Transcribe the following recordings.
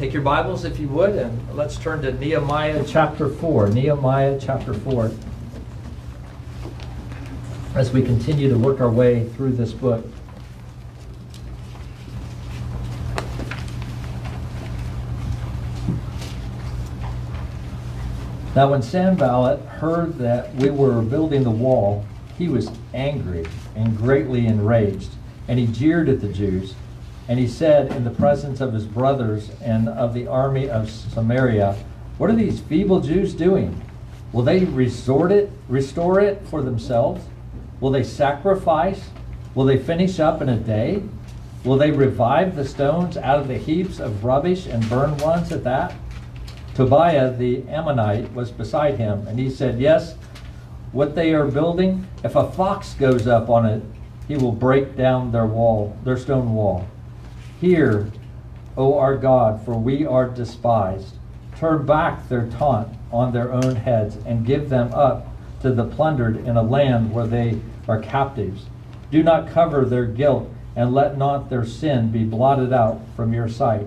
Take your Bibles if you would, and let's turn to Nehemiah chapter 4. Nehemiah chapter 4. As we continue to work our way through this book. Now, when Sanballat heard that we were building the wall, he was angry and greatly enraged, and he jeered at the Jews. And he said in the presence of his brothers and of the army of Samaria, What are these feeble Jews doing? Will they resort it, restore it for themselves? Will they sacrifice? Will they finish up in a day? Will they revive the stones out of the heaps of rubbish and burn ones at that? Tobiah the Ammonite was beside him, and he said, Yes, what they are building, if a fox goes up on it, he will break down their wall, their stone wall. Hear, O our God, for we are despised. Turn back their taunt on their own heads and give them up to the plundered in a land where they are captives. Do not cover their guilt and let not their sin be blotted out from your sight.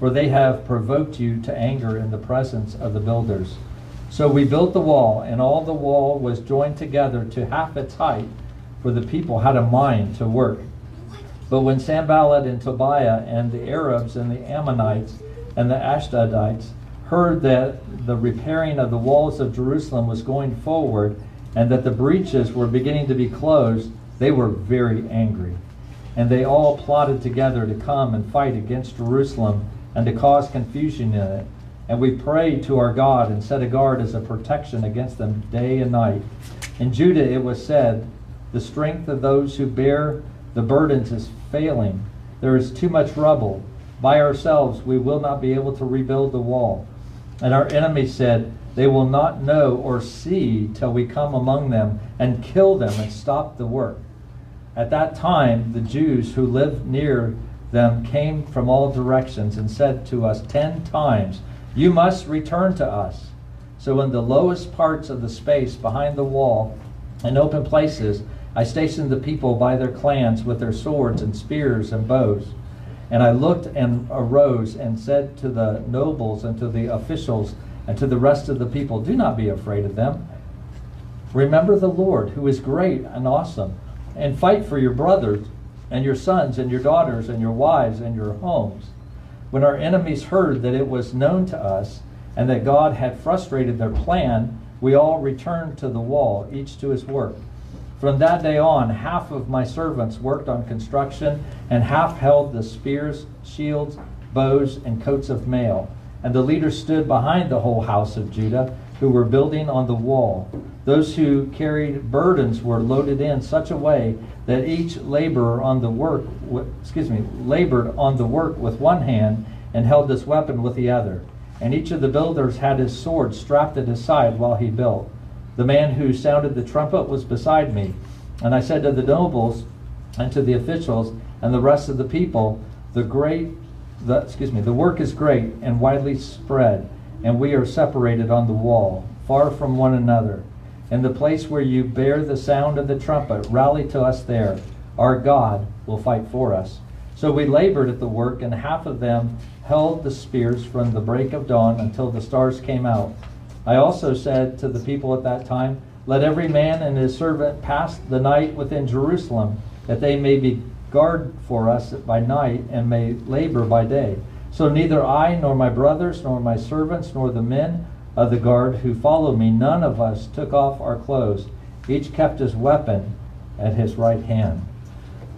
For they have provoked you to anger in the presence of the builders. So we built the wall, and all the wall was joined together to half its height, for the people had a mind to work. But when Sanballat and Tobiah and the Arabs and the Ammonites and the Ashdodites heard that the repairing of the walls of Jerusalem was going forward and that the breaches were beginning to be closed, they were very angry. And they all plotted together to come and fight against Jerusalem and to cause confusion in it. And we prayed to our God and set a guard as a protection against them day and night. In Judah it was said, The strength of those who bear the burdens is failing. There is too much rubble. By ourselves we will not be able to rebuild the wall. And our enemy said, They will not know or see till we come among them and kill them and stop the work. At that time, the Jews who lived near them came from all directions and said to us ten times, You must return to us. So, in the lowest parts of the space behind the wall and open places, I stationed the people by their clans with their swords and spears and bows. And I looked and arose and said to the nobles and to the officials and to the rest of the people, Do not be afraid of them. Remember the Lord, who is great and awesome, and fight for your brothers and your sons and your daughters and your wives and your homes. When our enemies heard that it was known to us and that God had frustrated their plan, we all returned to the wall, each to his work. From that day on, half of my servants worked on construction, and half held the spears, shields, bows, and coats of mail. And the leaders stood behind the whole house of Judah, who were building on the wall. Those who carried burdens were loaded in such a way that each laborer on the work, excuse me, labored on the work with one hand and held this weapon with the other. And each of the builders had his sword strapped at his side while he built. The man who sounded the trumpet was beside me. And I said to the nobles and to the officials and the rest of the people, the great the, excuse me, the work is great and widely spread, and we are separated on the wall, far from one another. In the place where you bear the sound of the trumpet, rally to us there. Our God will fight for us. So we labored at the work, and half of them held the spears from the break of dawn until the stars came out. I also said to the people at that time, Let every man and his servant pass the night within Jerusalem, that they may be guard for us by night and may labor by day. So neither I, nor my brothers, nor my servants, nor the men of the guard who followed me, none of us took off our clothes. Each kept his weapon at his right hand.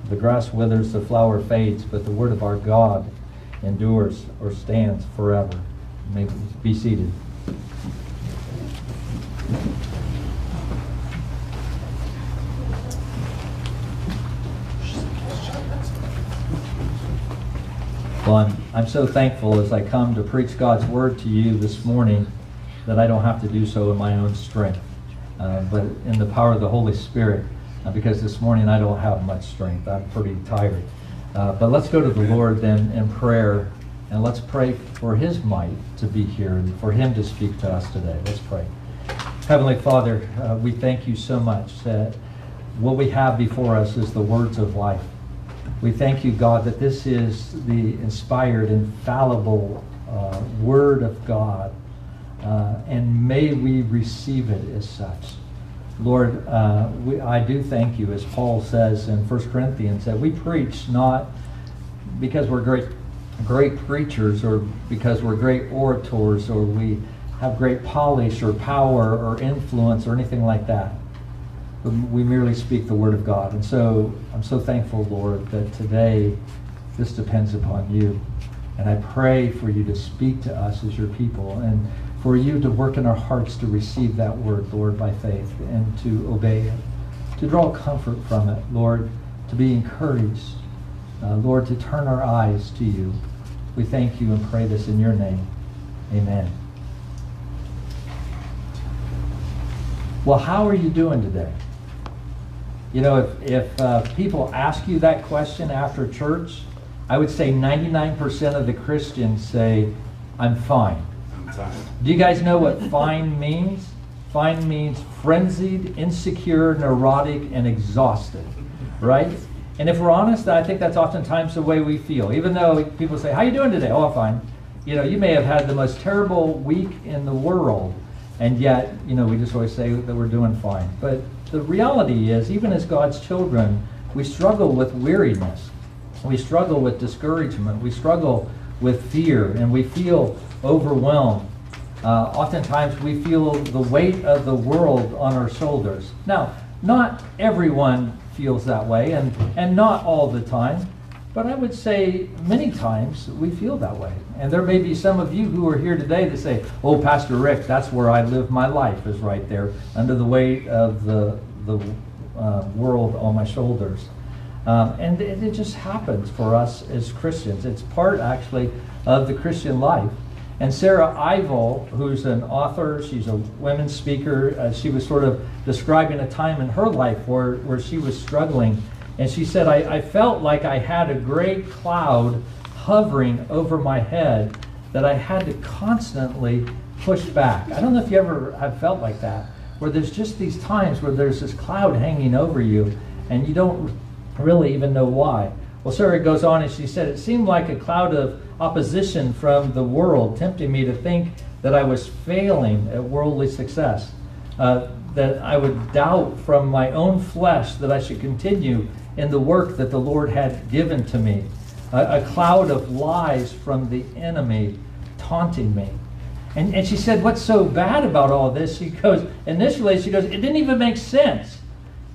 The grass withers, the flower fades, but the word of our God endures or stands forever. You may be seated. Well, I'm, I'm so thankful as I come to preach God's word to you this morning that I don't have to do so in my own strength, uh, but in the power of the Holy Spirit, uh, because this morning I don't have much strength. I'm pretty tired. Uh, but let's go to the Lord then in prayer, and let's pray for His might to be here and for Him to speak to us today. Let's pray. Heavenly Father, uh, we thank you so much that what we have before us is the words of life. We thank you, God, that this is the inspired, infallible, uh, Word of God, uh, and may we receive it as such. Lord, uh, we, I do thank you, as Paul says in 1 Corinthians, that we preach not because we're great, great preachers or because we're great orators or we have great polish or power or influence or anything like that. We merely speak the word of God. And so I'm so thankful, Lord, that today this depends upon you. And I pray for you to speak to us as your people and for you to work in our hearts to receive that word, Lord, by faith and to obey it, to draw comfort from it, Lord, to be encouraged, uh, Lord, to turn our eyes to you. We thank you and pray this in your name. Amen. Well, how are you doing today? You know, if, if uh, people ask you that question after church, I would say 99% of the Christians say, I'm fine. Do you guys know what fine means? Fine means frenzied, insecure, neurotic, and exhausted, right? And if we're honest, I think that's oftentimes the way we feel. Even though people say, "How are you doing today?" "Oh, I'm fine." You know, you may have had the most terrible week in the world, and yet, you know, we just always say that we're doing fine. But the reality is, even as God's children, we struggle with weariness. We struggle with discouragement. We struggle with fear, and we feel overwhelmed. Uh, oftentimes, we feel the weight of the world on our shoulders. Now, not everyone feels that way, and, and not all the time, but I would say many times we feel that way. And there may be some of you who are here today that say, Oh, Pastor Rick, that's where I live my life, is right there, under the weight of the, the uh, world on my shoulders. Um, and it, it just happens for us as Christians. It's part, actually, of the Christian life. And Sarah Ivill, who's an author, she's a women's speaker, uh, she was sort of describing a time in her life where, where she was struggling. And she said, I, I felt like I had a great cloud hovering over my head that I had to constantly push back. I don't know if you ever have felt like that, where there's just these times where there's this cloud hanging over you and you don't really even know why. Well, Sarah goes on and she said, It seemed like a cloud of opposition from the world, tempting me to think that I was failing at worldly success, uh, that I would doubt from my own flesh that I should continue in the work that the Lord had given to me. A, a cloud of lies from the enemy taunting me. And, and she said, What's so bad about all this? She goes, Initially, she goes, It didn't even make sense.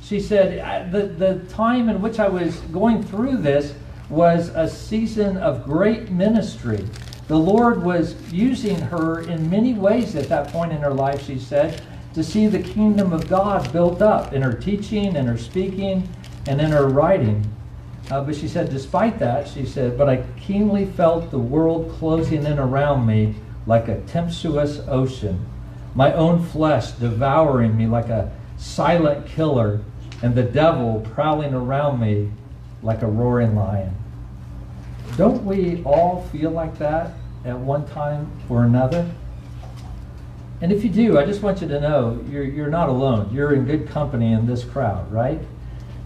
She said, The, the time in which I was going through this, was a season of great ministry. The Lord was using her in many ways at that point in her life, she said, to see the kingdom of God built up in her teaching, and her speaking, and in her writing. Uh, but she said, despite that, she said, but I keenly felt the world closing in around me like a tempestuous ocean, my own flesh devouring me like a silent killer, and the devil prowling around me like a roaring lion. Don't we all feel like that at one time or another? And if you do, I just want you to know you're, you're not alone. You're in good company in this crowd, right?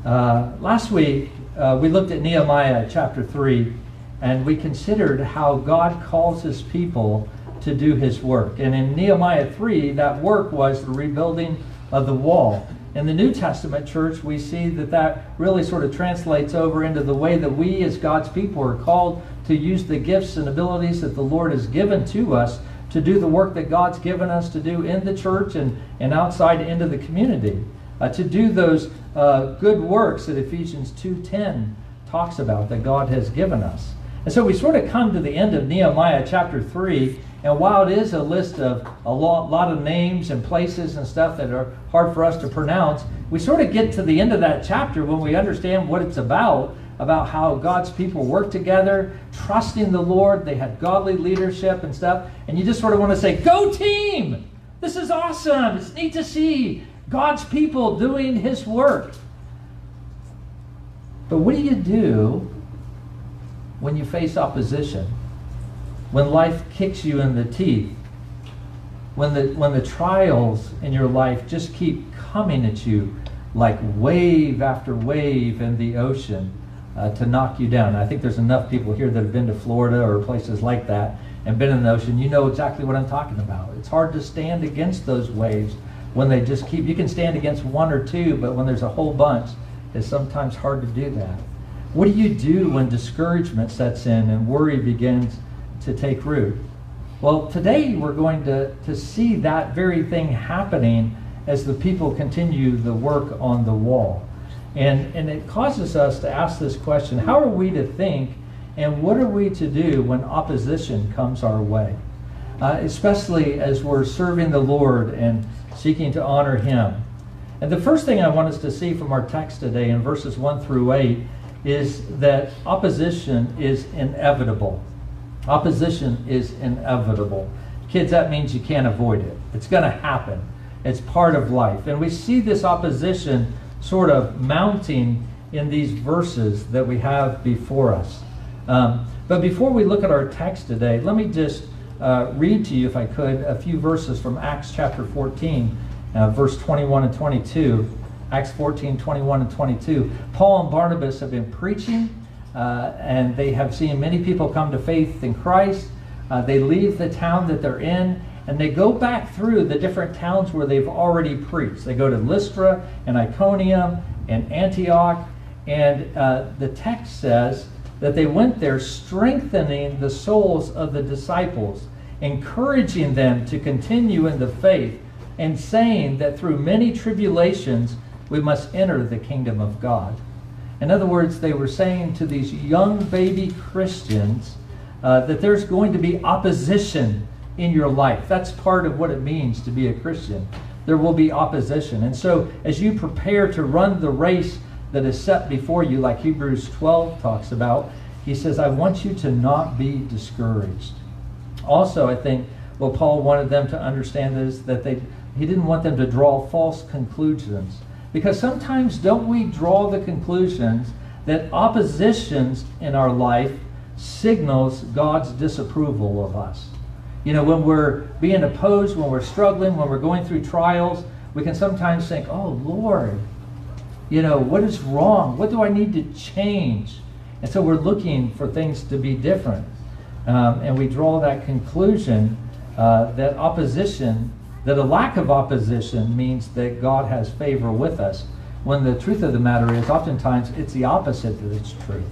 Uh, last week, uh, we looked at Nehemiah chapter 3, and we considered how God calls his people to do his work. And in Nehemiah 3, that work was the rebuilding of the wall in the New Testament church, we see that that really sort of translates over into the way that we as God's people are called to use the gifts and abilities that the Lord has given to us to do the work that God's given us to do in the church and, and outside into the community. Uh, to do those uh, good works that Ephesians 2.10 talks about that God has given us. And so we sort of come to the end of Nehemiah chapter 3 and while it is a list of a lot, lot of names and places and stuff that are hard for us to pronounce, we sort of get to the end of that chapter when we understand what it's about about how God's people work together, trusting the Lord, they had godly leadership and stuff, and you just sort of want to say, Go team! This is awesome! It's neat to see God's people doing His work. But what do you do when you face opposition? when life kicks you in the teeth, when the, when the trials in your life just keep coming at you like wave after wave in the ocean uh, to knock you down. I think there's enough people here that have been to Florida or places like that and been in the ocean, you know exactly what I'm talking about. It's hard to stand against those waves when they just keep, you can stand against one or two, but when there's a whole bunch, it's sometimes hard to do that. What do you do when discouragement sets in and worry begins to take root? Well, today we're going to, to see that very thing happening as the people continue the work on the wall. And, and it causes us to ask this question how are we to think and what are we to do when opposition comes our way? Uh, especially as we're serving the Lord and seeking to honor Him. And the first thing I want us to see from our text today in verses 1 through 8 is that opposition is inevitable. Opposition is inevitable. Kids, that means you can't avoid it. It's going to happen. It's part of life. And we see this opposition sort of mounting in these verses that we have before us. Um, but before we look at our text today, let me just uh, read to you, if I could, a few verses from Acts chapter 14, uh, verse 21 and 22. Acts 14, 21 and 22. Paul and Barnabas have been preaching, uh, and they have seen many people come to faith in Christ. Uh, they leave the town that they're in, and they go back through the different towns where they've already preached. They go to Lystra and Iconium and Antioch, and uh, the text says that they went there strengthening the souls of the disciples, encouraging them to continue in the faith, and saying that through many tribulations we must enter the kingdom of God. In other words, they were saying to these young baby Christians uh, that there's going to be opposition in your life. That's part of what it means to be a Christian. There will be opposition. And so, as you prepare to run the race that is set before you, like Hebrews 12 talks about, he says, I want you to not be discouraged. Also, I think what Paul wanted them to understand is that they, he didn't want them to draw false conclusions. Because sometimes don't we draw the conclusions that oppositions in our life signals God's disapproval of us. You know, when we're being opposed, when we're struggling, when we're going through trials, we can sometimes think, oh, Lord, you know, what is wrong? What do I need to change? And so we're looking for things to be different. Um, and we draw that conclusion uh, that opposition, that a lack of opposition means that God has favor with us. When the truth of the matter is, oftentimes it's the opposite that it's true.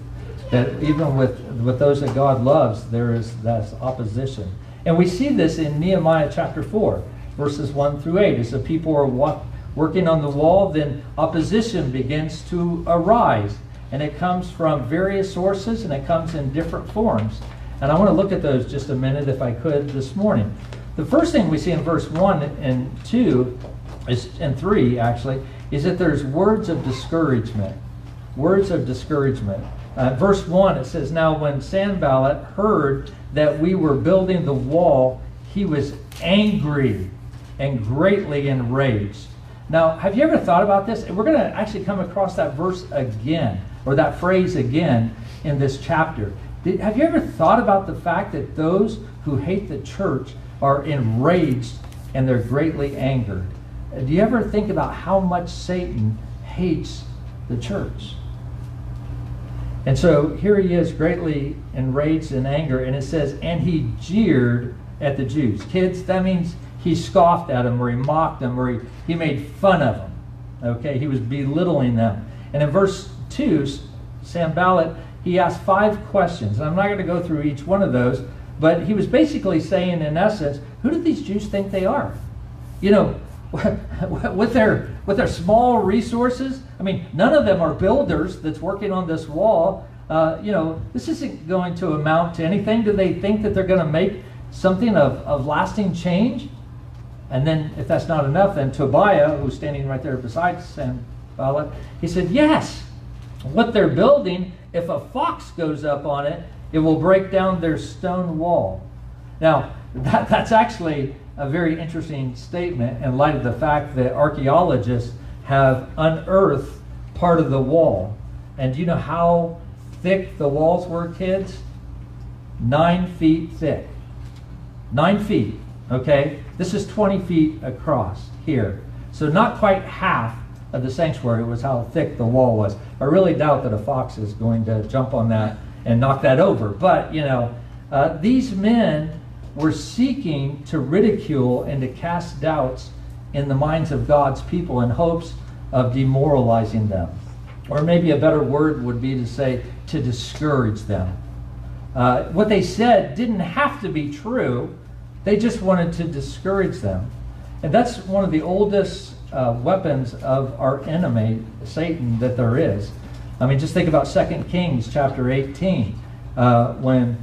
That even with, with those that God loves, there is that opposition. And we see this in Nehemiah chapter 4, verses 1 through 8. As the people are walk, working on the wall, then opposition begins to arise. And it comes from various sources and it comes in different forms. And I want to look at those just a minute, if I could, this morning. The first thing we see in verse 1 and 2, is, and 3 actually, is that there's words of discouragement. Words of discouragement. Uh, verse 1, it says, Now when Sanballat heard that we were building the wall, he was angry and greatly enraged. Now, have you ever thought about this? We're going to actually come across that verse again, or that phrase again in this chapter. Did, have you ever thought about the fact that those who hate the church are enraged and they're greatly angered? Uh, do you ever think about how much Satan hates the church? And so here he is, greatly enraged in anger, and it says, and he jeered at the Jews. Kids, that means he scoffed at them, or he mocked them, or he, he made fun of them. Okay, he was belittling them. And in verse 2, Sanballat, he asked five questions. And I'm not going to go through each one of those, but he was basically saying, in essence, who do these Jews think they are? You know, with their with their small resources. I mean, none of them are builders that's working on this wall. Uh, you know, this isn't going to amount to anything. Do they think that they're going to make something of, of lasting change? And then, if that's not enough, then Tobiah, who's standing right there beside Sanballat, he said, Yes, what they're building, if a fox goes up on it, it will break down their stone wall. Now, that, that's actually a very interesting statement in light of the fact that archaeologists have unearthed part of the wall. And do you know how thick the walls were, kids? Nine feet thick. Nine feet, okay? This is 20 feet across here. So not quite half of the sanctuary was how thick the wall was. I really doubt that a fox is going to jump on that and knock that over. But, you know, uh, these men were seeking to ridicule and to cast doubts in the minds of God's people in hopes of demoralizing them. Or maybe a better word would be to say to discourage them. Uh, what they said didn't have to be true, they just wanted to discourage them. And that's one of the oldest uh, weapons of our enemy, Satan, that there is. I mean, just think about 2 Kings chapter 18, uh, when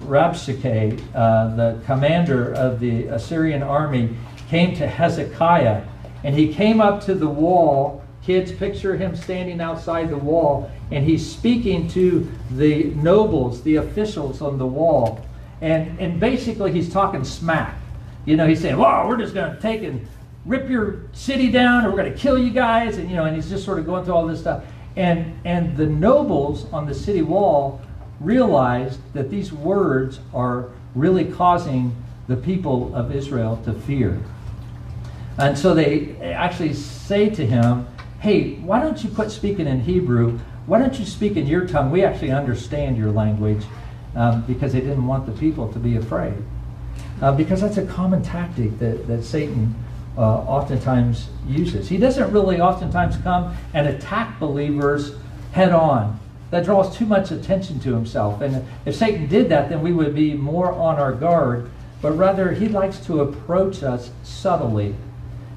Rabshakeh, uh, the commander of the Assyrian army, came to Hezekiah, and he came up to the wall. Kids, picture him standing outside the wall, and he's speaking to the nobles, the officials on the wall. And, and basically, he's talking smack. You know, he's saying, "Well, we're just going to take and rip your city down, or we're going to kill you guys." And you know, and he's just sort of going through all this stuff. And and the nobles on the city wall realized that these words are really causing the people of Israel to fear. And so they actually say to him, Hey, why don't you quit speaking in Hebrew? Why don't you speak in your tongue? We actually understand your language um, because they didn't want the people to be afraid. Uh, because that's a common tactic that, that Satan uh, oftentimes uses. He doesn't really oftentimes come and attack believers head on. That draws too much attention to himself. And if Satan did that, then we would be more on our guard. But rather, he likes to approach us subtly.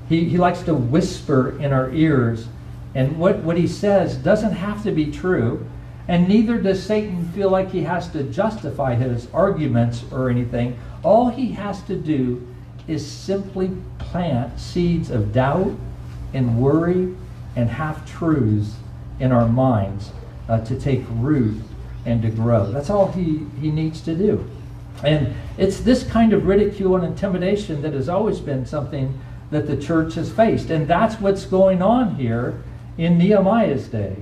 He, he likes to whisper in our ears. And what, what he says doesn't have to be true. And neither does Satan feel like he has to justify his arguments or anything. All he has to do is simply plant seeds of doubt and worry and half truths in our minds uh, to take root and to grow. That's all he, he needs to do. And it's this kind of ridicule and intimidation that has always been something that the church has faced. And that's what's going on here in Nehemiah's day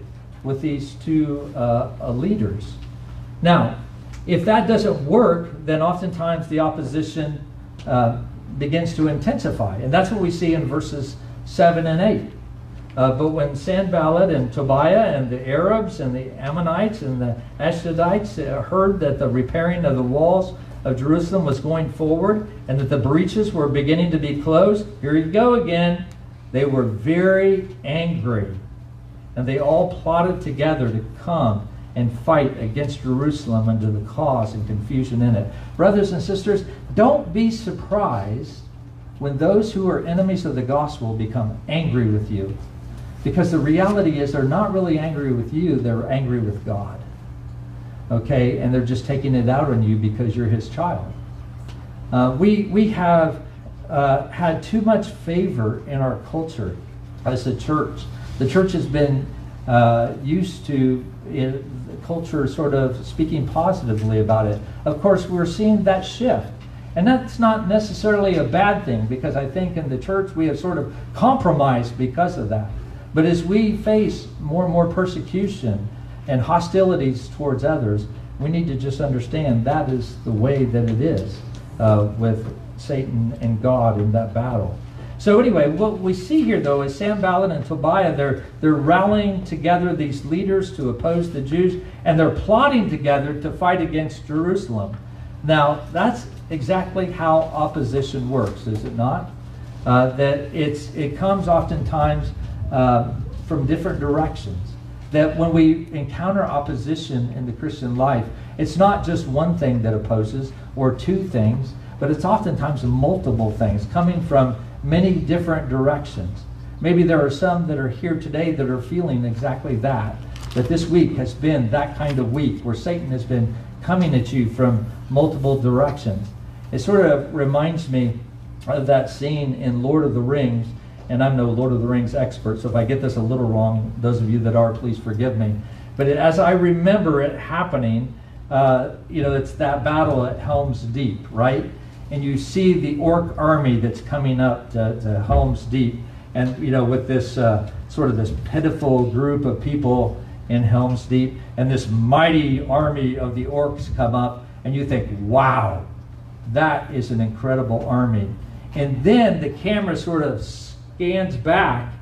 with these two uh, uh, leaders. Now, if that doesn't work, then oftentimes the opposition uh, begins to intensify. And that's what we see in verses 7 and 8. Uh, but when Sanballat and Tobiah and the Arabs and the Ammonites and the Ashdodites uh, heard that the repairing of the walls of Jerusalem was going forward and that the breaches were beginning to be closed, here you go again. They were very angry. And they all plotted together to come and fight against Jerusalem under the cause and confusion in it. Brothers and sisters, don't be surprised when those who are enemies of the gospel become angry with you. Because the reality is they're not really angry with you, they're angry with God. Okay? And they're just taking it out on you because you're his child. Uh, we, we have uh, had too much favor in our culture as a church. The church has been uh, used to in, culture sort of speaking positively about it. Of course, we're seeing that shift. And that's not necessarily a bad thing because I think in the church we have sort of compromised because of that. But as we face more and more persecution and hostilities towards others, we need to just understand that is the way that it is uh, with Satan and God in that battle. So anyway, what we see here though is Sanballat and Tobiah, they're, they're rallying together these leaders to oppose the Jews, and they're plotting together to fight against Jerusalem. Now, that's exactly how opposition works, is it not? Uh, that it's, it comes oftentimes uh, from different directions. That when we encounter opposition in the Christian life, it's not just one thing that opposes or two things, but it's oftentimes multiple things coming from many different directions. Maybe there are some that are here today that are feeling exactly that. That this week has been that kind of week where Satan has been coming at you from multiple directions. It sort of reminds me of that scene in Lord of the Rings and I'm no Lord of the Rings expert, so if I get this a little wrong, those of you that are, please forgive me. But it, as I remember it happening, uh, you know, it's that battle at Helm's Deep, right? And you see the orc army that's coming up to, to Helm's Deep, and you know, with this uh, sort of this pitiful group of people in Helm's Deep, and this mighty army of the orcs come up, and you think, wow, that is an incredible army. And then the camera sort of scans back,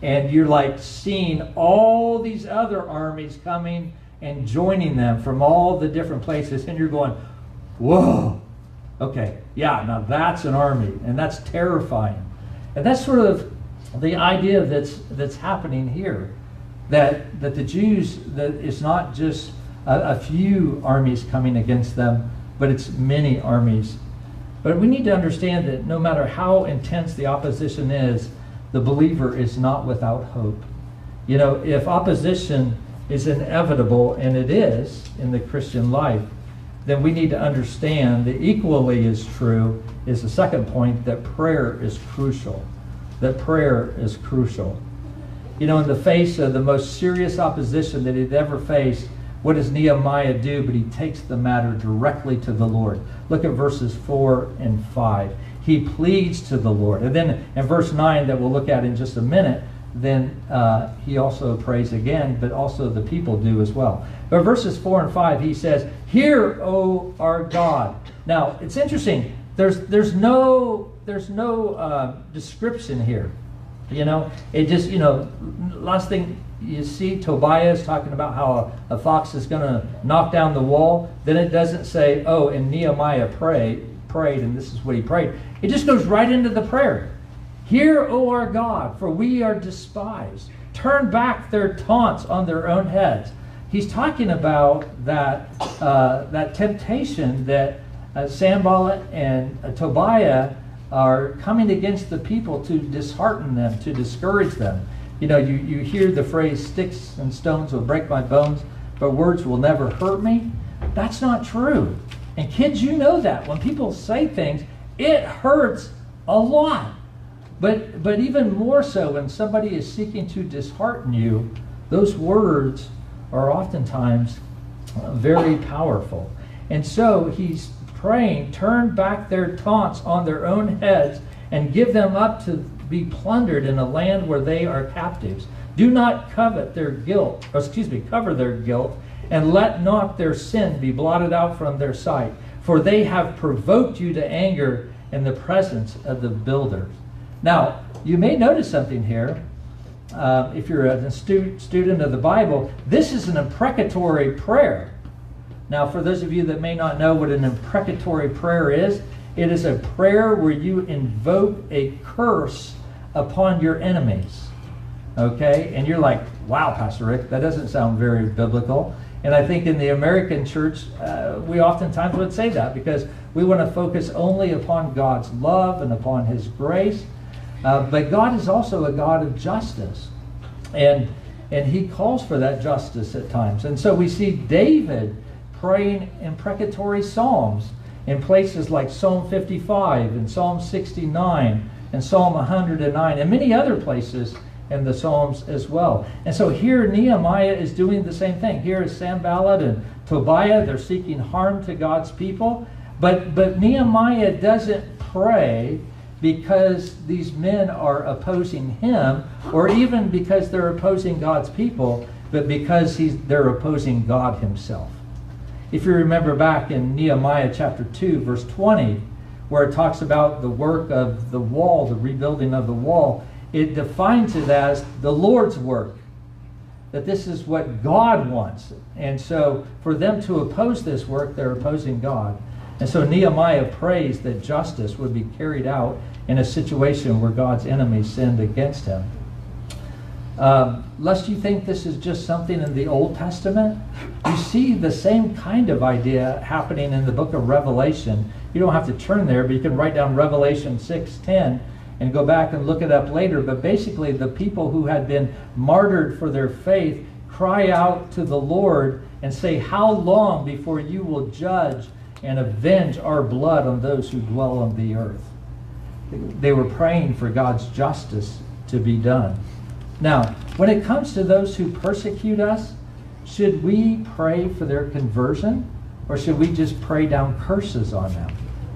and you're like seeing all these other armies coming and joining them from all the different places, and you're going, whoa, Okay, yeah, now that's an army, and that's terrifying. And that's sort of the idea that's that's happening here. That that the Jews that it's not just a, a few armies coming against them, but it's many armies. But we need to understand that no matter how intense the opposition is, the believer is not without hope. You know, if opposition is inevitable, and it is in the Christian life, then we need to understand that equally as true is the second point that prayer is crucial. That prayer is crucial. You know, in the face of the most serious opposition that he'd ever faced, what does Nehemiah do? But he takes the matter directly to the Lord. Look at verses 4 and 5. He pleads to the Lord. And then in verse 9, that we'll look at in just a minute, then uh, he also prays again, but also the people do as well. But verses 4 and 5, he says, Hear, O our God. Now, it's interesting. There's, there's no, there's no uh, description here. You know, it just, you know, last thing you see, Tobiah is talking about how a, a fox is going to knock down the wall. Then it doesn't say, oh, and Nehemiah prayed, prayed, and this is what he prayed. It just goes right into the prayer. Hear, O our God, for we are despised. Turn back their taunts on their own heads. He's talking about that, uh, that temptation that uh, and uh, Tobiah are coming against the people to dishearten them, to discourage them. You know, you, you hear the phrase, sticks and stones will break my bones, but words will never hurt me. That's not true. And kids, you know that. When people say things, it hurts a lot. But, but even more so when somebody is seeking to dishearten you, those words are oftentimes uh, very powerful. And so he's praying, turn back their taunts on their own heads and give them up to be plundered in a land where they are captives. Do not covet their guilt, or excuse me, cover their guilt, and let not their sin be blotted out from their sight. For they have provoked you to anger in the presence of the builders. Now, you may notice something here. Uh, if you're a stu- student of the Bible, this is an imprecatory prayer. Now, for those of you that may not know what an imprecatory prayer is, it is a prayer where you invoke a curse upon your enemies. Okay? And you're like, wow, Pastor Rick, that doesn't sound very biblical. And I think in the American church, uh, we oftentimes would say that because we want to focus only upon God's love and upon His grace uh, but God is also a God of justice. And, and he calls for that justice at times. And so we see David praying imprecatory psalms in places like Psalm 55 and Psalm 69 and Psalm 109 and many other places in the Psalms as well. And so here Nehemiah is doing the same thing. Here is Sanballat and Tobiah. They're seeking harm to God's people. But, but Nehemiah doesn't pray because these men are opposing him, or even because they're opposing God's people, but because he's, they're opposing God himself. If you remember back in Nehemiah chapter 2, verse 20, where it talks about the work of the wall, the rebuilding of the wall, it defines it as the Lord's work. That this is what God wants. And so for them to oppose this work, they're opposing God. And so Nehemiah prays that justice would be carried out in a situation where God's enemies sinned against him. Um, lest you think this is just something in the Old Testament, you see the same kind of idea happening in the book of Revelation. You don't have to turn there, but you can write down Revelation 6:10 and go back and look it up later. But basically, the people who had been martyred for their faith cry out to the Lord and say, How long before you will judge and avenge our blood on those who dwell on the earth. They were praying for God's justice to be done. Now, when it comes to those who persecute us, should we pray for their conversion or should we just pray down curses on them?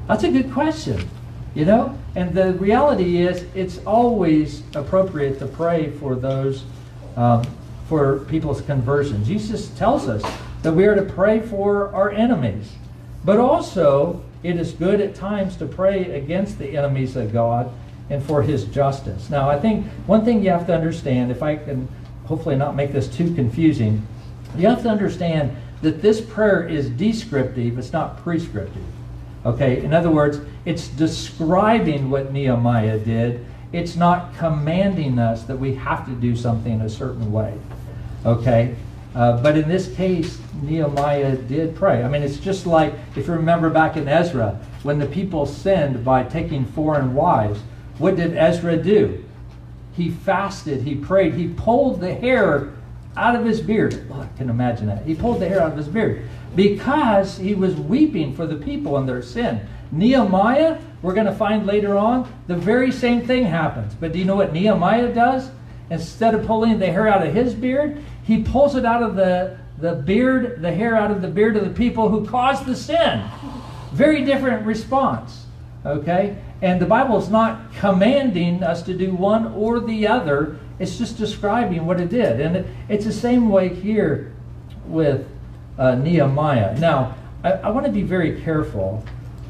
That's a good question, you know? And the reality is, it's always appropriate to pray for those, um, for people's conversion. Jesus tells us that we are to pray for our enemies. But also, it is good at times to pray against the enemies of God and for his justice. Now, I think one thing you have to understand, if I can hopefully not make this too confusing, you have to understand that this prayer is descriptive, it's not prescriptive. Okay, in other words, it's describing what Nehemiah did. It's not commanding us that we have to do something a certain way. Okay, uh, but in this case, Nehemiah did pray. I mean, it's just like if you remember back in Ezra, when the people sinned by taking foreign wives, what did Ezra do? He fasted, he prayed, he pulled the hair out of his beard. Oh, I can imagine that. He pulled the hair out of his beard because he was weeping for the people and their sin. Nehemiah, we're going to find later on, the very same thing happens. But do you know what Nehemiah does? Instead of pulling the hair out of his beard, he pulls it out of the, the beard, the hair out of the beard of the people who caused the sin. Very different response. Okay? And the Bible is not commanding us to do one or the other. It's just describing what it did. And it, it's the same way here with uh, Nehemiah. Now, I, I want to be very careful,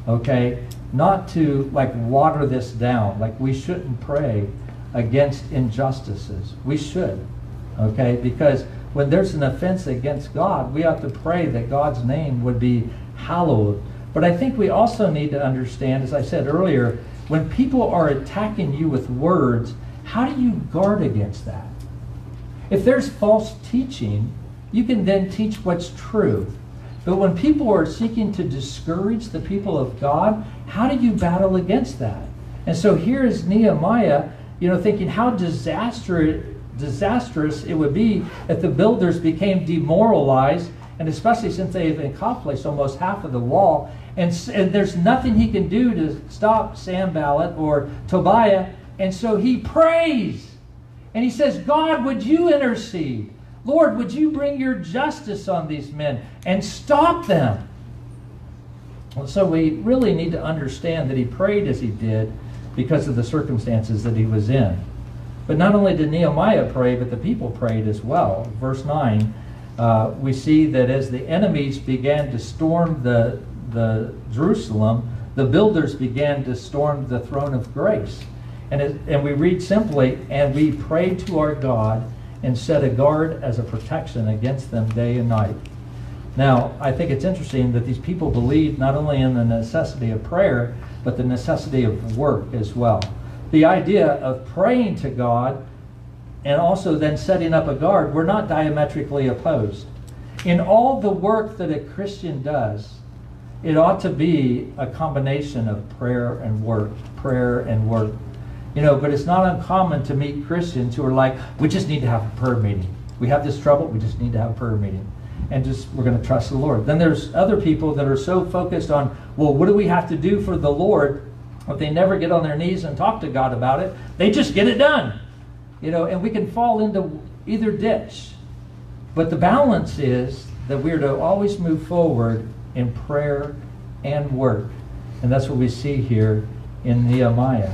okay, not to like water this down. Like we shouldn't pray against injustices. We should, okay, because when there's an offense against God, we ought to pray that God's name would be hallowed. But I think we also need to understand, as I said earlier, when people are attacking you with words, how do you guard against that? If there's false teaching, you can then teach what's true. But when people are seeking to discourage the people of God, how do you battle against that? And so here is Nehemiah, you know, thinking how disastrous disastrous it would be if the builders became demoralized, and especially since they've accomplished almost half of the wall, and, and there's nothing he can do to stop Sanballat or Tobiah, and so he prays. And he says, God, would you intercede? Lord, would you bring your justice on these men and stop them? so we really need to understand that he prayed as he did because of the circumstances that he was in. But not only did Nehemiah pray, but the people prayed as well. Verse 9, uh, we see that as the enemies began to storm the, the Jerusalem, the builders began to storm the throne of grace. And, it, and we read simply, and we prayed to our God and set a guard as a protection against them day and night. Now, I think it's interesting that these people believed not only in the necessity of prayer, but the necessity of work as well. The idea of praying to God and also then setting up a guard were not diametrically opposed. In all the work that a Christian does, it ought to be a combination of prayer and work, prayer and work. You know, but it's not uncommon to meet Christians who are like, we just need to have a prayer meeting. We have this trouble, we just need to have a prayer meeting. And just, we're going to trust the Lord. Then there's other people that are so focused on, well, what do we have to do for the Lord? But they never get on their knees and talk to God about it. They just get it done. You know, and we can fall into either ditch. But the balance is that we're to always move forward in prayer and work. And that's what we see here in Nehemiah.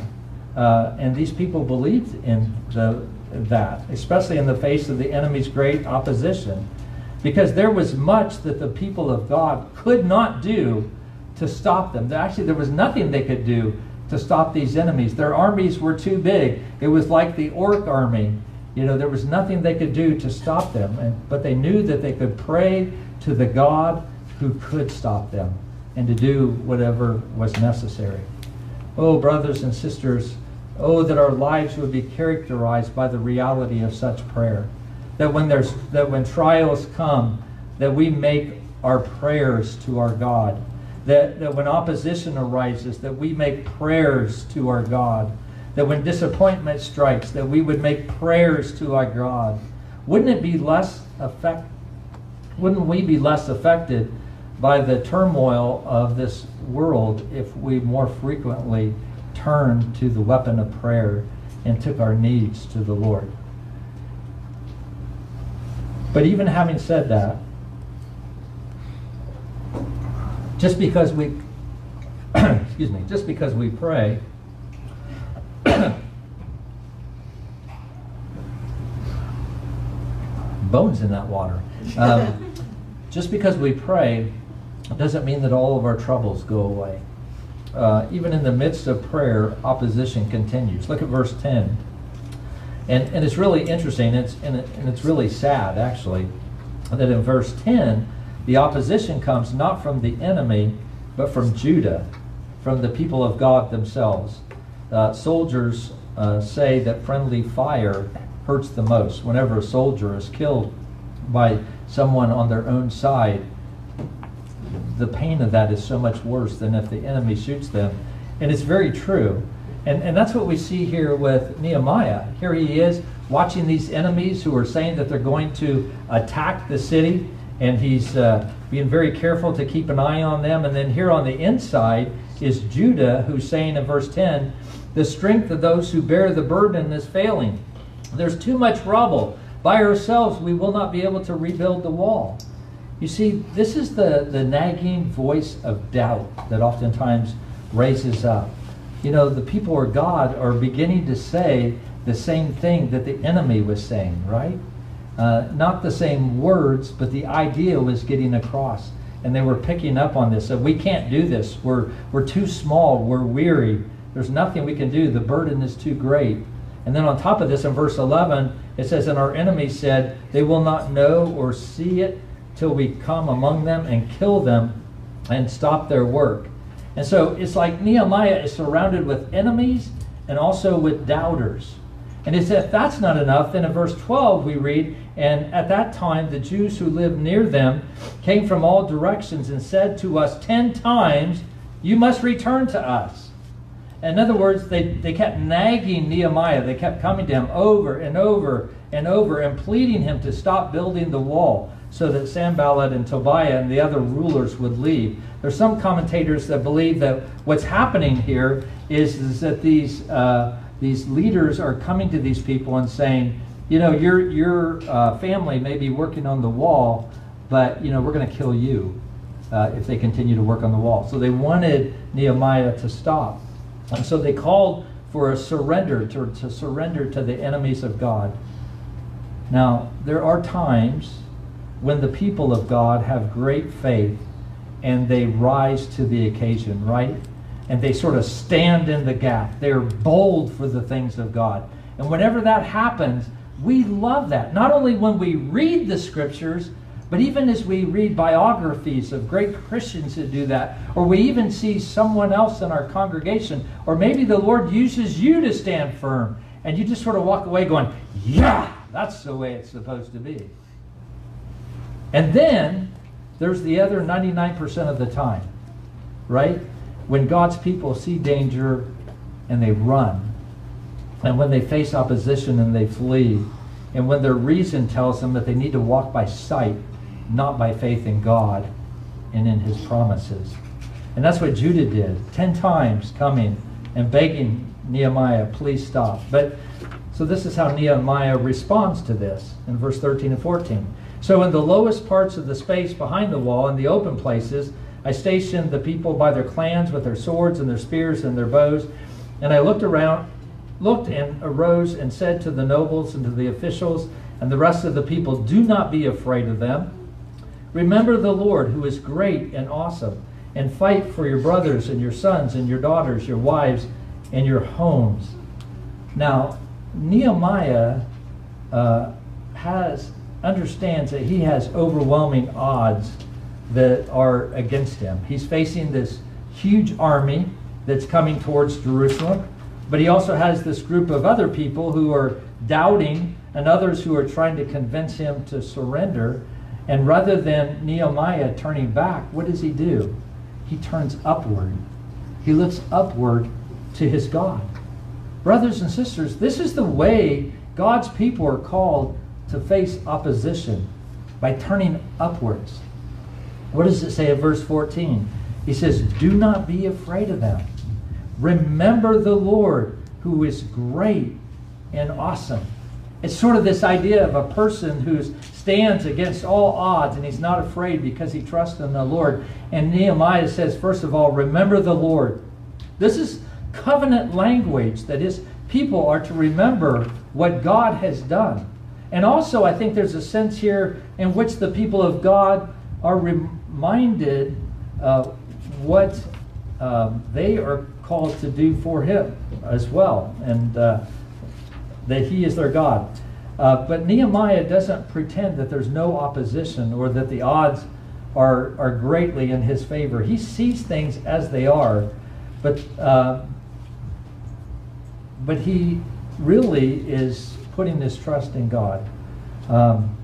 Uh, and these people believed in the, that, especially in the face of the enemy's great opposition, because there was much that the people of God could not do to stop them. Actually, there was nothing they could do to stop these enemies. Their armies were too big. It was like the orc army. You know, there was nothing they could do to stop them. And, but they knew that they could pray to the God who could stop them and to do whatever was necessary. Oh, brothers and sisters, oh, that our lives would be characterized by the reality of such prayer. That when there's that when trials come, that we make our prayers to our God. That, that when opposition arises, that we make prayers to our God. That when disappointment strikes, that we would make prayers to our God. Wouldn't it be less effect wouldn't we be less affected by the turmoil of this world if we more frequently turned to the weapon of prayer and took our needs to the Lord. But even having said that, just because we excuse me, just because we pray bones in that water. Um, just because we pray doesn't mean that all of our troubles go away. Uh, even in the midst of prayer, opposition continues. Look at verse 10. And, and it's really interesting, it's, and, it, and it's really sad, actually, that in verse 10, the opposition comes not from the enemy, but from Judah, from the people of God themselves. Uh, soldiers uh, say that friendly fire hurts the most. Whenever a soldier is killed by someone on their own side, the pain of that is so much worse than if the enemy shoots them. And it's very true. And, and that's what we see here with Nehemiah. Here he is watching these enemies who are saying that they're going to attack the city, and he's uh, being very careful to keep an eye on them. And then here on the inside is Judah, who's saying in verse 10, The strength of those who bear the burden is failing. There's too much rubble. By ourselves, we will not be able to rebuild the wall. You see, this is the, the nagging voice of doubt that oftentimes raises up. You know, the people of God are beginning to say the same thing that the enemy was saying, right? Uh, not the same words, but the idea was getting across. And they were picking up on this. So we can't do this. We're, we're too small. We're weary. There's nothing we can do. The burden is too great. And then on top of this, in verse 11, it says, And our enemies said, They will not know or see it till we come among them and kill them and stop their work. And so it's like Nehemiah is surrounded with enemies and also with doubters. And it's if that's not enough, then in verse 12 we read, And at that time the Jews who lived near them came from all directions and said to us ten times, You must return to us. In other words, they, they kept nagging Nehemiah. They kept coming to him over and over and over and pleading him to stop building the wall so that Sanballat and Tobiah and the other rulers would leave. There's some commentators that believe that what's happening here is, is that these, uh, these leaders are coming to these people and saying, you know, your, your uh, family may be working on the wall, but, you know, we're going to kill you uh, if they continue to work on the wall. So they wanted Nehemiah to stop. And so they called for a surrender, to, to surrender to the enemies of God. Now, there are times when the people of God have great faith and they rise to the occasion, right? And they sort of stand in the gap. They're bold for the things of God. And whenever that happens, we love that. Not only when we read the scriptures, but even as we read biographies of great Christians that do that, or we even see someone else in our congregation, or maybe the Lord uses you to stand firm, and you just sort of walk away going, Yeah, that's the way it's supposed to be. And then there's the other 99% of the time, right? When God's people see danger and they run, and when they face opposition and they flee, and when their reason tells them that they need to walk by sight not by faith in God and in his promises. And that's what Judah did, 10 times coming and begging Nehemiah, please stop. But so this is how Nehemiah responds to this in verse 13 and 14. So in the lowest parts of the space behind the wall, in the open places, I stationed the people by their clans with their swords and their spears and their bows. And I looked around, looked and arose and said to the nobles and to the officials and the rest of the people, Do not be afraid of them. Remember the Lord who is great and awesome, and fight for your brothers and your sons and your daughters, your wives, and your homes. Now, Nehemiah uh, has understands that he has overwhelming odds that are against him. He's facing this huge army that's coming towards Jerusalem, but he also has this group of other people who are doubting and others who are trying to convince him to surrender. And rather than Nehemiah turning back, what does he do? He turns upward. He looks upward to his God. Brothers and sisters, this is the way God's people are called to face opposition by turning upwards. What does it say in verse 14? He says, Do not be afraid of them. Remember the Lord who is great and awesome. It's sort of this idea of a person who stands against all odds and he's not afraid because he trusts in the Lord. And Nehemiah says, first of all, remember the Lord. This is covenant language that his people are to remember what God has done. And also, I think there's a sense here in which the people of God are reminded uh, what um, they are called to do for Him as well, and uh, that He is their God. Uh, but Nehemiah doesn't pretend that there's no opposition or that the odds are, are greatly in his favor. He sees things as they are, but, uh, but he really is putting his trust in God. Um,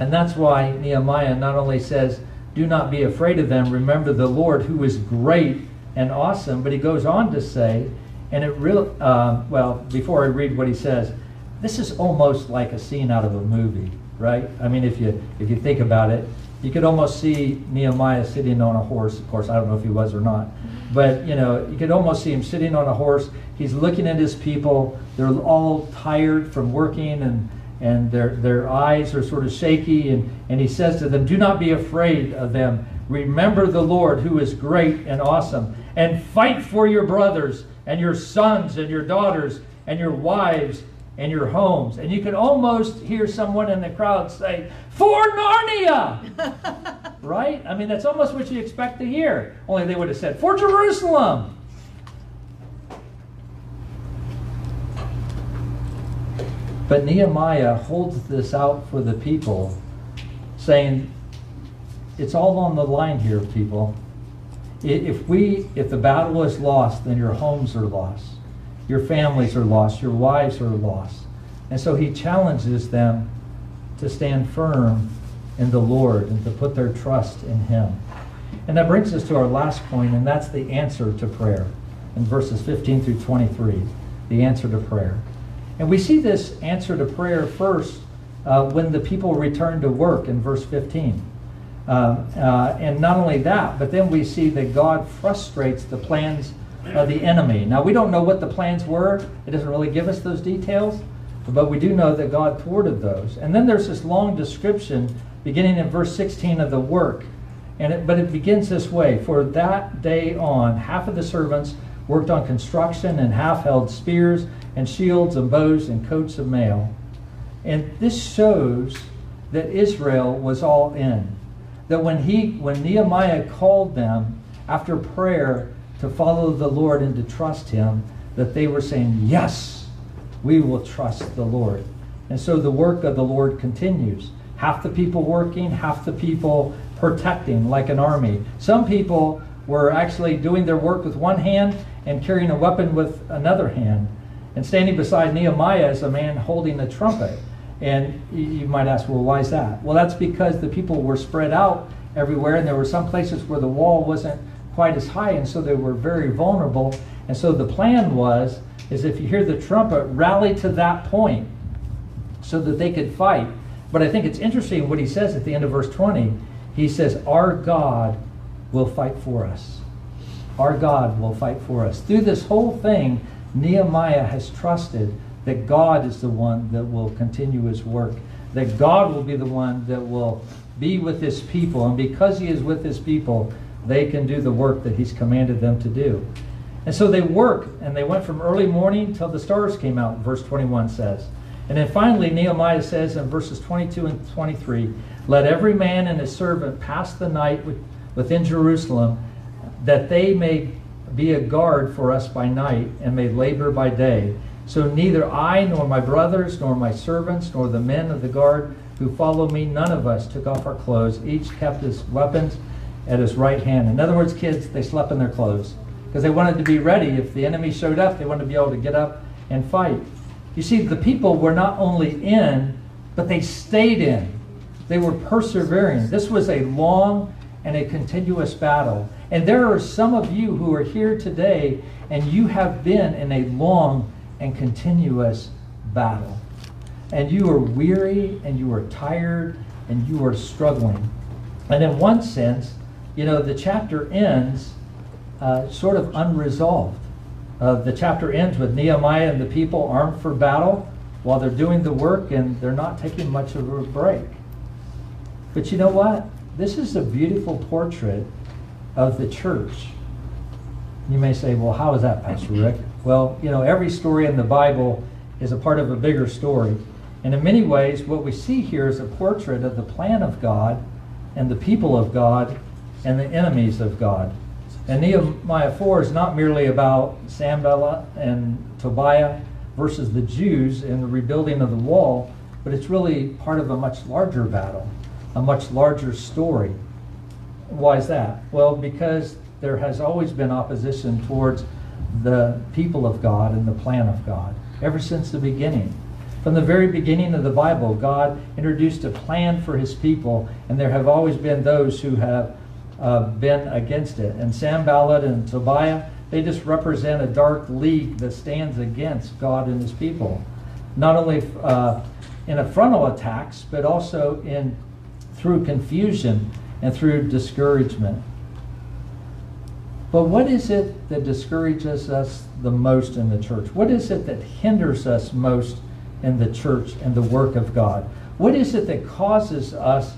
and that's why Nehemiah not only says, Do not be afraid of them, remember the Lord who is great and awesome, but he goes on to say, and it really, uh, well, before I read what he says, this is almost like a scene out of a movie, right? I mean, if you if you think about it, you could almost see Nehemiah sitting on a horse. Of course, I don't know if he was or not, but you know, you could almost see him sitting on a horse. He's looking at his people. They're all tired from working and and their their eyes are sort of shaky and and he says to them, "Do not be afraid of them. Remember the Lord who is great and awesome, and fight for your brothers and your sons and your daughters and your wives and your homes. And you can almost hear someone in the crowd say, For Narnia! right? I mean, that's almost what you expect to hear. Only they would have said, For Jerusalem! But Nehemiah holds this out for the people, saying, It's all on the line here, people. If we, if the battle is lost, then your homes are lost your families are lost. Your wives are lost. And so he challenges them to stand firm in the Lord and to put their trust in him. And that brings us to our last point, and that's the answer to prayer in verses 15 through 23. The answer to prayer. And we see this answer to prayer first uh, when the people return to work in verse 15. Uh, uh, and not only that, but then we see that God frustrates the plans of the enemy. Now, we don't know what the plans were, it doesn't really give us those details, but we do know that God thwarted those. And then there's this long description beginning in verse 16 of the work. And it, but it begins this way For that day on, half of the servants worked on construction, and half held spears and shields and bows and coats of mail. And this shows that Israel was all in. That when he when Nehemiah called them after prayer to follow the Lord and to trust Him, that they were saying, Yes, we will trust the Lord. And so the work of the Lord continues. Half the people working, half the people protecting like an army. Some people were actually doing their work with one hand and carrying a weapon with another hand. And standing beside Nehemiah is a man holding a trumpet. And you might ask, well, why is that? Well, that's because the people were spread out everywhere, and there were some places where the wall wasn't quite as high, and so they were very vulnerable. And so the plan was, is if you hear the trumpet, rally to that point so that they could fight. But I think it's interesting what he says at the end of verse 20. He says, Our God will fight for us. Our God will fight for us. Through this whole thing, Nehemiah has trusted that God is the one that will continue his work, that God will be the one that will be with his people. And because he is with his people, they can do the work that he's commanded them to do. And so they work, and they went from early morning till the stars came out, verse 21 says. And then finally, Nehemiah says in verses 22 and 23 Let every man and his servant pass the night within Jerusalem, that they may be a guard for us by night and may labor by day. So neither I, nor my brothers, nor my servants, nor the men of the guard who follow me, none of us took off our clothes. Each kept his weapons at his right hand. In other words, kids, they slept in their clothes because they wanted to be ready. If the enemy showed up, they wanted to be able to get up and fight. You see, the people were not only in, but they stayed in. They were persevering. This was a long and a continuous battle. And there are some of you who are here today, and you have been in a long and continuous battle. And you are weary, and you are tired, and you are struggling. And in one sense, you know, the chapter ends uh, sort of unresolved. Uh, the chapter ends with Nehemiah and the people armed for battle while they're doing the work and they're not taking much of a break. But you know what? This is a beautiful portrait of the church. You may say, well, how is that, Pastor Rick? Well, you know, every story in the Bible is a part of a bigger story. And in many ways, what we see here is a portrait of the plan of God and the people of God and the enemies of God. And Nehemiah 4 is not merely about Sanballat and Tobiah versus the Jews and the rebuilding of the wall, but it's really part of a much larger battle, a much larger story. Why is that? Well, because there has always been opposition towards the people of God and the plan of God ever since the beginning. From the very beginning of the Bible, God introduced a plan for his people, and there have always been those who have uh, been against it. And Sanballat and Tobiah, they just represent a dark league that stands against God and his people. Not only uh, in a frontal attacks, but also in through confusion and through discouragement. But what is it that discourages us the most in the church? What is it that hinders us most in the church and the work of God? What is it that causes us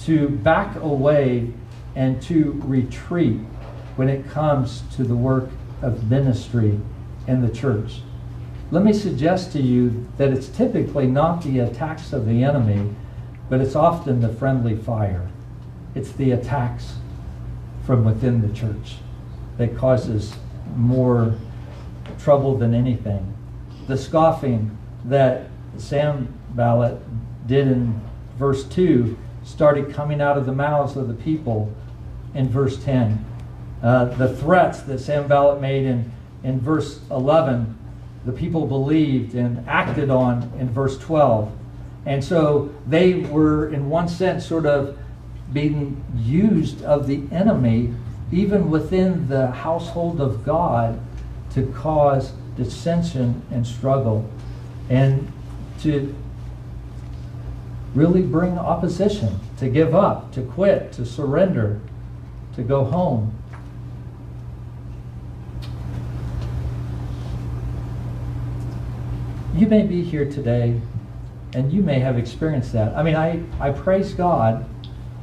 to back away and to retreat when it comes to the work of ministry in the church? Let me suggest to you that it's typically not the attacks of the enemy, but it's often the friendly fire. It's the attacks from within the church that causes more trouble than anything. The scoffing that Sanballat did in verse 2 started coming out of the mouths of the people in verse 10. Uh, the threats that Sanballat made in, in verse 11, the people believed and acted on in verse 12. And so they were, in one sense, sort of being used of the enemy even within the household of God, to cause dissension and struggle and to really bring opposition, to give up, to quit, to surrender, to go home. You may be here today and you may have experienced that. I mean, I, I praise God.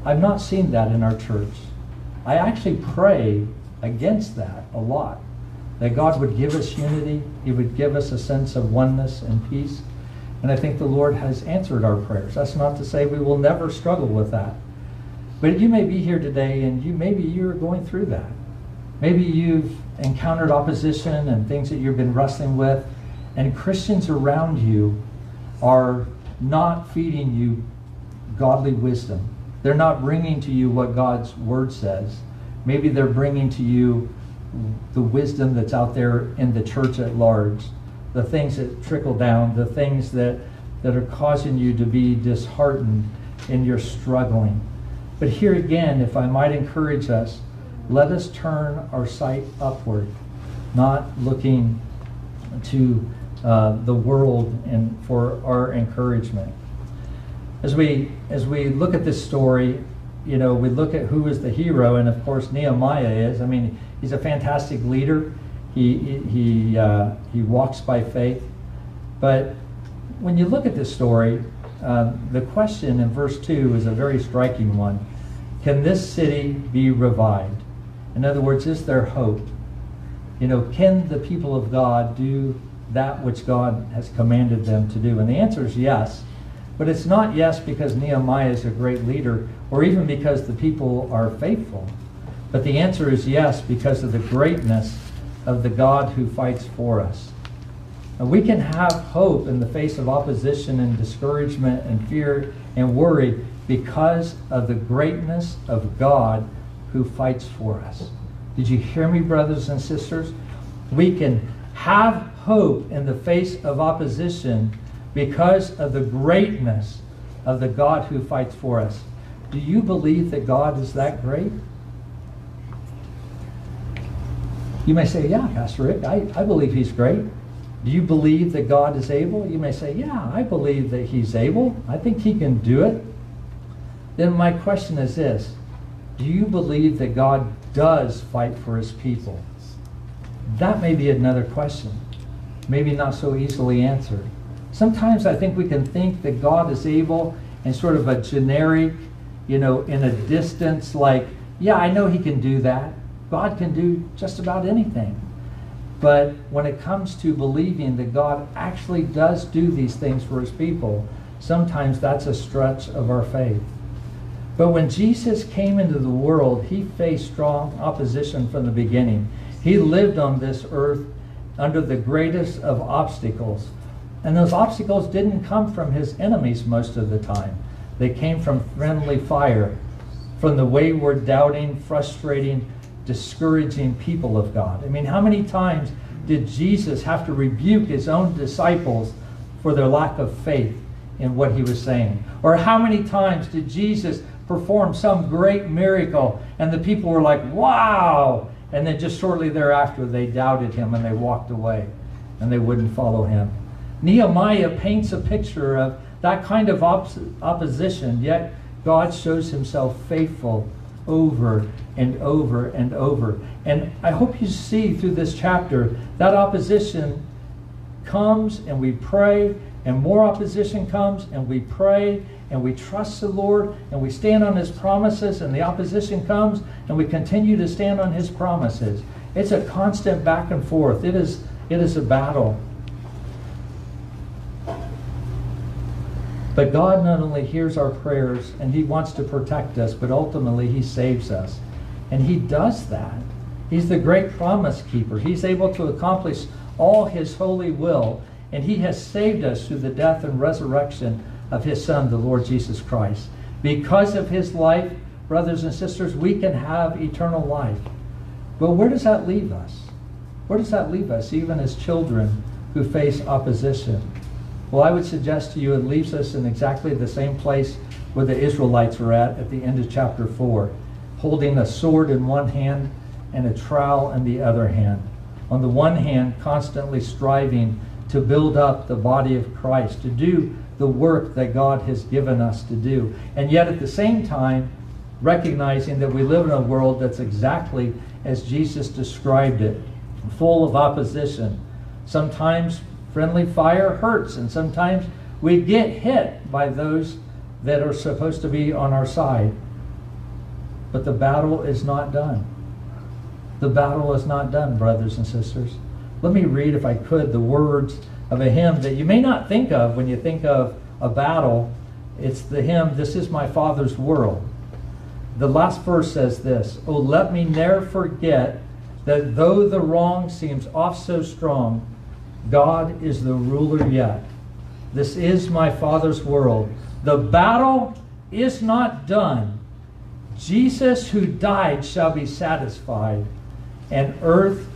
I've not seen that in our church. I actually pray against that a lot. That God would give us unity, He would give us a sense of oneness and peace. And I think the Lord has answered our prayers. That's not to say we will never struggle with that. But you may be here today and you maybe you're going through that. Maybe you've encountered opposition and things that you've been wrestling with, and Christians around you are not feeding you godly wisdom. They're not bringing to you what God's word says. Maybe they're bringing to you the wisdom that's out there in the church at large, the things that trickle down, the things that, that are causing you to be disheartened and you're struggling. But here again, if I might encourage us, let us turn our sight upward, not looking to uh, the world and for our encouragement as we as we look at this story, you know, we look at who is the hero, and of course Nehemiah is. I mean, he's a fantastic leader. He he uh, he walks by faith. But when you look at this story, uh, the question in verse two is a very striking one: Can this city be revived? In other words, is there hope? You know, can the people of God do that which God has commanded them to do? And the answer is yes. But it's not yes because Nehemiah is a great leader or even because the people are faithful. But the answer is yes because of the greatness of the God who fights for us. And we can have hope in the face of opposition and discouragement and fear and worry because of the greatness of God who fights for us. Did you hear me, brothers and sisters? We can have hope in the face of opposition because of the greatness of the God who fights for us. Do you believe that God is that great? You may say, Yeah, Pastor Rick, I, I believe he's great. Do you believe that God is able? You may say, Yeah, I believe that he's able. I think he can do it. Then my question is this Do you believe that God does fight for his people? That may be another question, maybe not so easily answered. Sometimes I think we can think that God is able and sort of a generic, you know, in a distance, like, yeah, I know He can do that. God can do just about anything. But when it comes to believing that God actually does do these things for His people, sometimes that's a stretch of our faith. But when Jesus came into the world, He faced strong opposition from the beginning. He lived on this earth under the greatest of obstacles and those obstacles didn't come from his enemies most of the time. They came from friendly fire, from the wayward, doubting, frustrating, discouraging people of God. I mean, how many times did Jesus have to rebuke his own disciples for their lack of faith in what he was saying? Or how many times did Jesus perform some great miracle and the people were like, wow! And then just shortly thereafter, they doubted him and they walked away and they wouldn't follow him. Nehemiah paints a picture of that kind of op- opposition, yet God shows himself faithful over and over and over. And I hope you see through this chapter that opposition comes and we pray, and more opposition comes and we pray and we trust the Lord and we stand on his promises, and the opposition comes and we continue to stand on his promises. It's a constant back and forth. It is, it is a battle. But God not only hears our prayers and He wants to protect us, but ultimately He saves us. And He does that. He's the great promise keeper. He's able to accomplish all His holy will. And He has saved us through the death and resurrection of His Son, the Lord Jesus Christ. Because of His life, brothers and sisters, we can have eternal life. But where does that leave us? Where does that leave us, even as children who face opposition? Well, I would suggest to you it leaves us in exactly the same place where the Israelites were at at the end of chapter 4, holding a sword in one hand and a trowel in the other hand. On the one hand, constantly striving to build up the body of Christ, to do the work that God has given us to do. And yet at the same time, recognizing that we live in a world that's exactly as Jesus described it, full of opposition. Sometimes Friendly fire hurts, and sometimes we get hit by those that are supposed to be on our side. But the battle is not done. The battle is not done, brothers and sisters. Let me read, if I could, the words of a hymn that you may not think of when you think of a battle. It's the hymn, This is My Father's World. The last verse says this Oh, let me ne'er forget that though the wrong seems oft so strong, God is the ruler yet. This is my Father's world. The battle is not done. Jesus who died shall be satisfied, and earth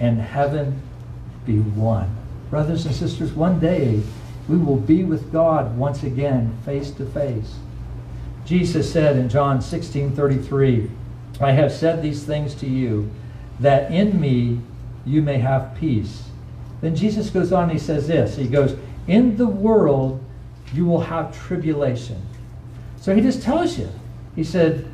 and heaven be one. Brothers and sisters, one day we will be with God once again, face to face. Jesus said in John 16 33, I have said these things to you, that in me you may have peace. Then Jesus goes on, he says this He goes, In the world you will have tribulation. So he just tells you. He said,